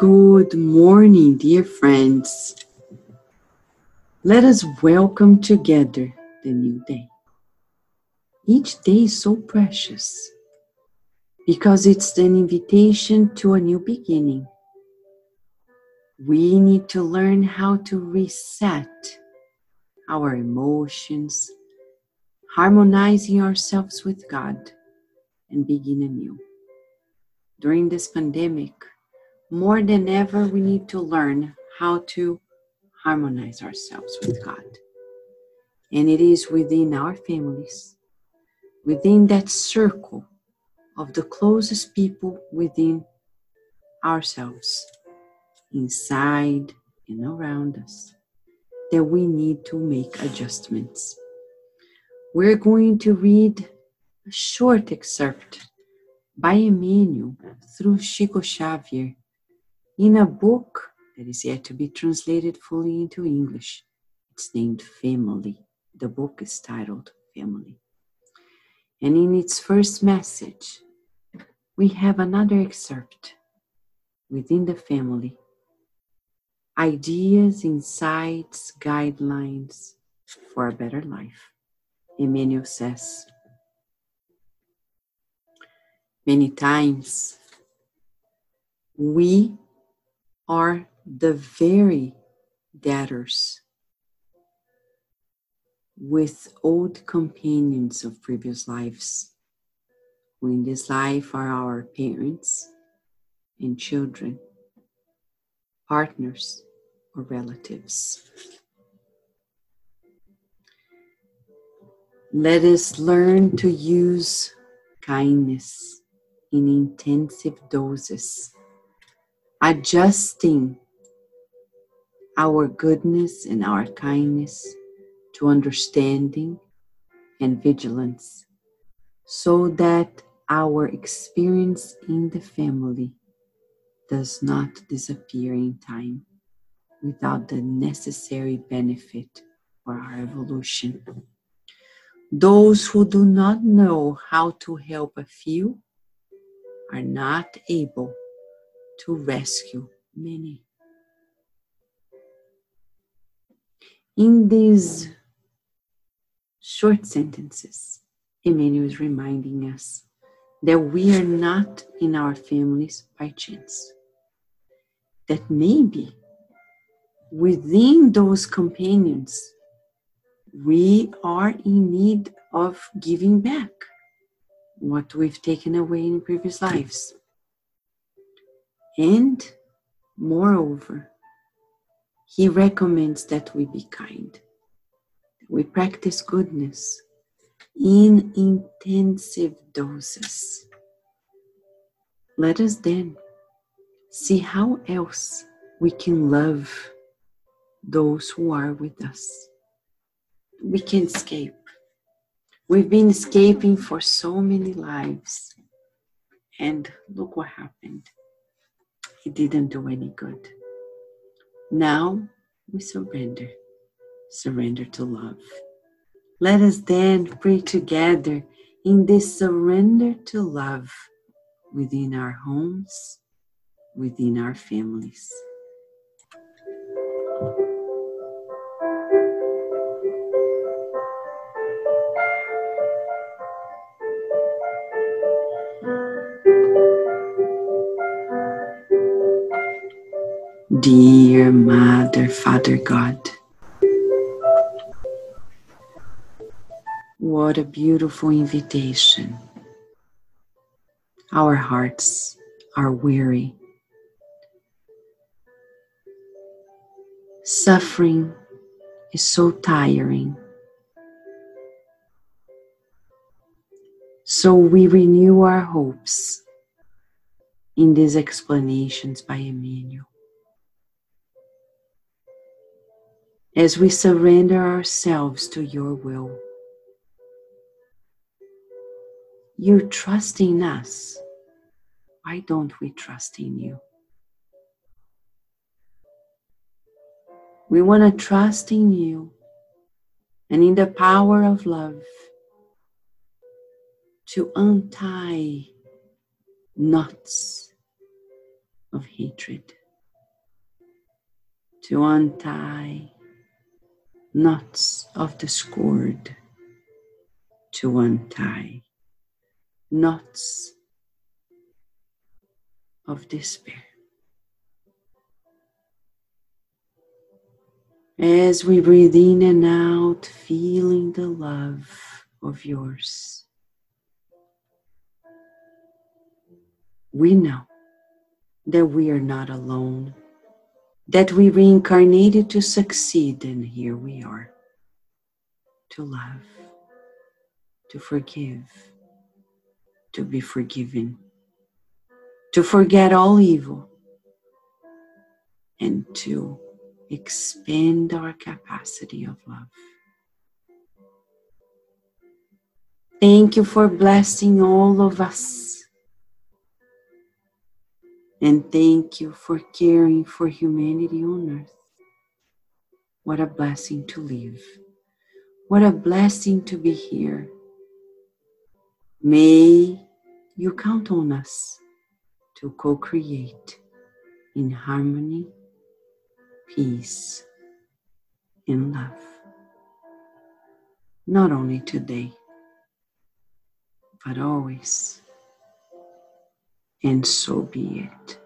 Good morning, dear friends. Let us welcome together the new day. Each day is so precious because it's an invitation to a new beginning. We need to learn how to reset our emotions, harmonizing ourselves with God, and begin anew. During this pandemic, more than ever, we need to learn how to harmonize ourselves with God. And it is within our families, within that circle of the closest people within ourselves, inside and around us, that we need to make adjustments. We're going to read a short excerpt by Emmanuel through Chico Xavier in a book that is yet to be translated fully into English. It's named Family. The book is titled Family. And in its first message, we have another excerpt within the family ideas, insights, guidelines for a better life. Emmanuel says, Many times we are the very debtors with old companions of previous lives, who in this life are our parents and children, partners, or relatives. Let us learn to use kindness in intensive doses adjusting our goodness and our kindness to understanding and vigilance so that our experience in the family does not disappear in time without the necessary benefit for our evolution. Those who do not know how to help a few are not able to rescue many. In these short sentences, Emmanuel is reminding us that we are not in our families by chance. That maybe within those companions, we are in need of giving back what we've taken away in previous lives. And moreover, he recommends that we be kind. We practice goodness in intensive doses. Let us then see how else we can love those who are with us. We can escape. We've been escaping for so many lives. And look what happened it didn't do any good. Now we surrender, surrender to love. Let us then pray together in this surrender to love within our homes, within our families. Dear Mother, Father God, what a beautiful invitation. Our hearts are weary. Suffering is so tiring. So we renew our hopes in these explanations by Emmanuel. As we surrender ourselves to your will. You trust in us. Why don't we trust in you? We want to trust in you and in the power of love to untie knots of hatred, to untie knots of discord, to untie knots of despair. As we breathe in and out, feeling the love of yours, we know that we are not alone, that we reincarnated to succeed, and here we are to love, to forgive, to be forgiven, to forget all evil, and to expand our capacity of love. Thank you for blessing all of us. And thank you for caring for humanity on earth. What a blessing to live. What a blessing to be here. May you count on us to co create in harmony peace, and love. Not only today, but always. And so be it.